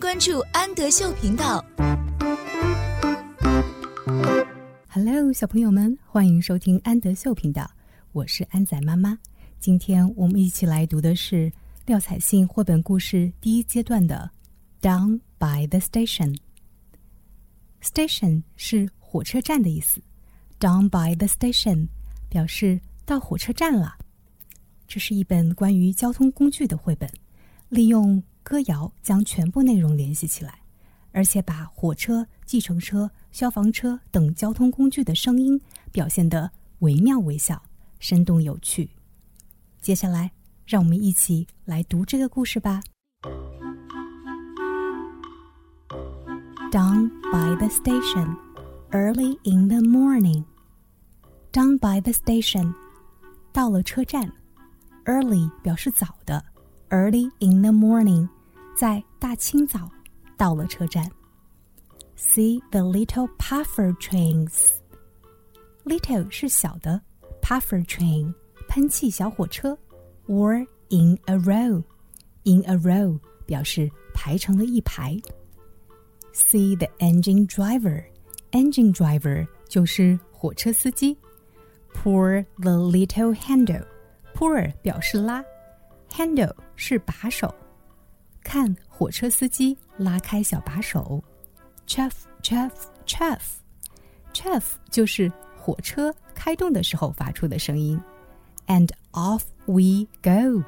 关注安德秀频道。Hello，小朋友们，欢迎收听安德秀频道，我是安仔妈妈。今天我们一起来读的是廖彩信绘本故事第一阶段的《Down by the Station》。Station 是火车站的意思，Down by the Station 表示到火车站了。这是一本关于交通工具的绘本，利用歌谣将全部内容联系起来，而且把火车、计程车、消防车等交通工具的声音表现得惟妙惟肖、生动有趣。接下来，让我们一起来读这个故事吧。Down by the station, early in the morning. Down by the station，到了车站。Early 表示早的 ，early in the morning。在大清早到了车站。See the little puffer trains. Little 是小的，puffer train 喷气小火车，or in a row. In a row 表示排成了一排。See the engine driver. Engine driver 就是火车司机。Pull the little handle. Pull 表示拉 ，handle 是把手。看火车司机拉开小把手，chuff chuff chuff，chuff 就是火车开动的时候发出的声音。And off we go，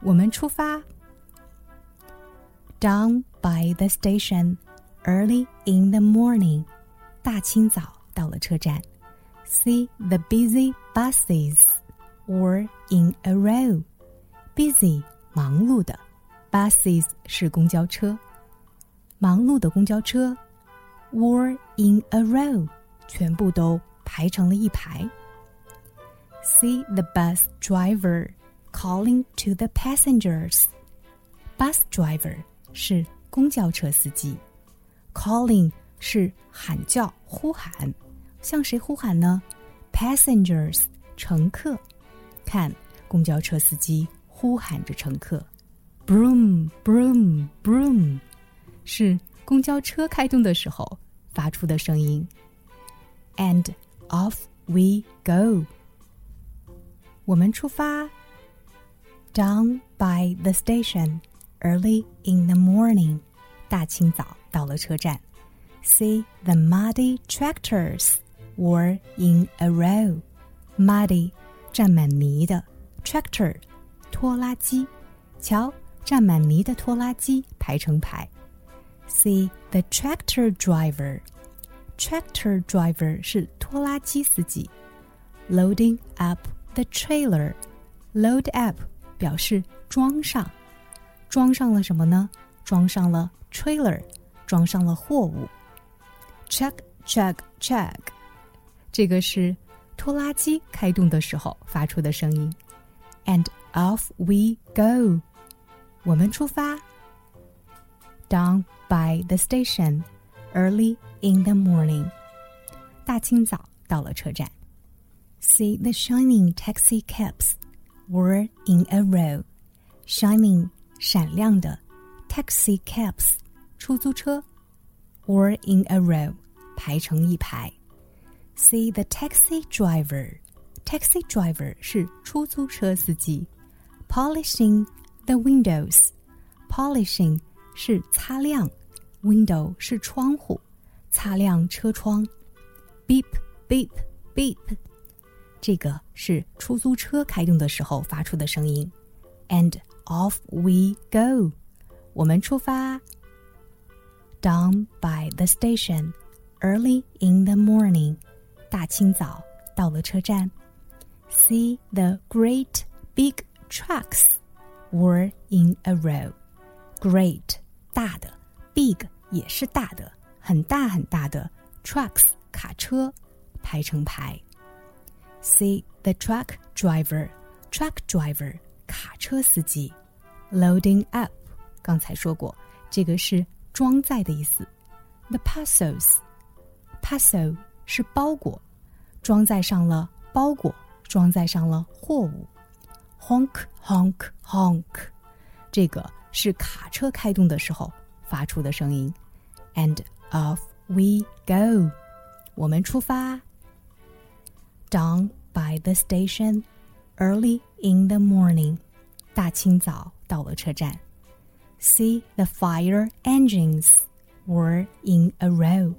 我们出发。Down by the station, early in the morning，大清早到了车站。See the busy buses, or in a row. Busy 忙碌的。Buses 是公交车，忙碌的公交车，were in a row，全部都排成了一排。See the bus driver calling to the passengers. Bus driver 是公交车司机，calling 是喊叫、呼喊，向谁呼喊呢？Passengers 乘客，看公交车司机 呼喊着乘客。Broom, broom, broom，是公交车开动的时候发出的声音。And off we go，我们出发。Down by the station, early in the morning，大清早到了车站。See the muddy tractors were in a row. Muddy，沾满泥的，tractor， 拖拉机。瞧。占满泥的拖拉机排成排。See the tractor driver. Tractor driver 是拖拉机司机。Loading up the trailer. Load up 表示装上，装上了什么呢？装上了 trailer，装上了货物。Chug chug chug，这个是拖拉机开动的时候发出的声音。And off we go. 我们出发。Down by the station, early in the morning，大清早到了车站。See the shining taxi cabs were in a row. Shining 闪亮的 taxi cabs 出租车 were in a row 排成一排。See the taxi driver. Taxi driver 是出租车司机 ，polishing The windows, polishing 是擦亮，window 是窗户，擦亮车窗。Beep, beep, beep，这个是出租车开动的时候发出的声音。And off we go，我们出发。Down by the station, early in the morning，大清早到了车站。See the great big trucks were in a row. Great 大的，big 也是大的，很大很大的 trucks 卡车排成排。See the truck driver truck driver 卡车司机 loading up. 刚才说过，这个是装载的意思。The parcels parcel 是包裹，装载上了包裹，装载上了货物。honk honk honk，这个是卡车开动的时候 发出的声音。And off we go，我们出发。Down by the station early in the morning，大清早到了车站。See the fire engines were in a row.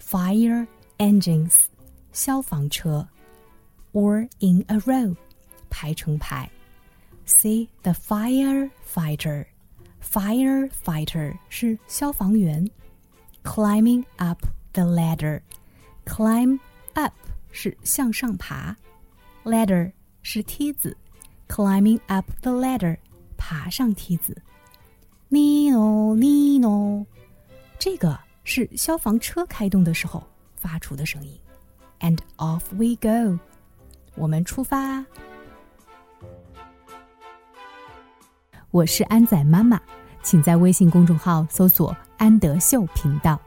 Fire engines，消防车，or in a row， 排成排。See the firefighter. Firefighter 是消防员。Climbing up the ladder. Climb up 是向上爬，ladder 是梯子。Climbing up the ladder，爬上梯子。Nino Nino，这个是消防车开动的时候发出的声音。And off we go，我们出发。我是安仔妈妈，请在微信公众号搜索“安德秀频道”。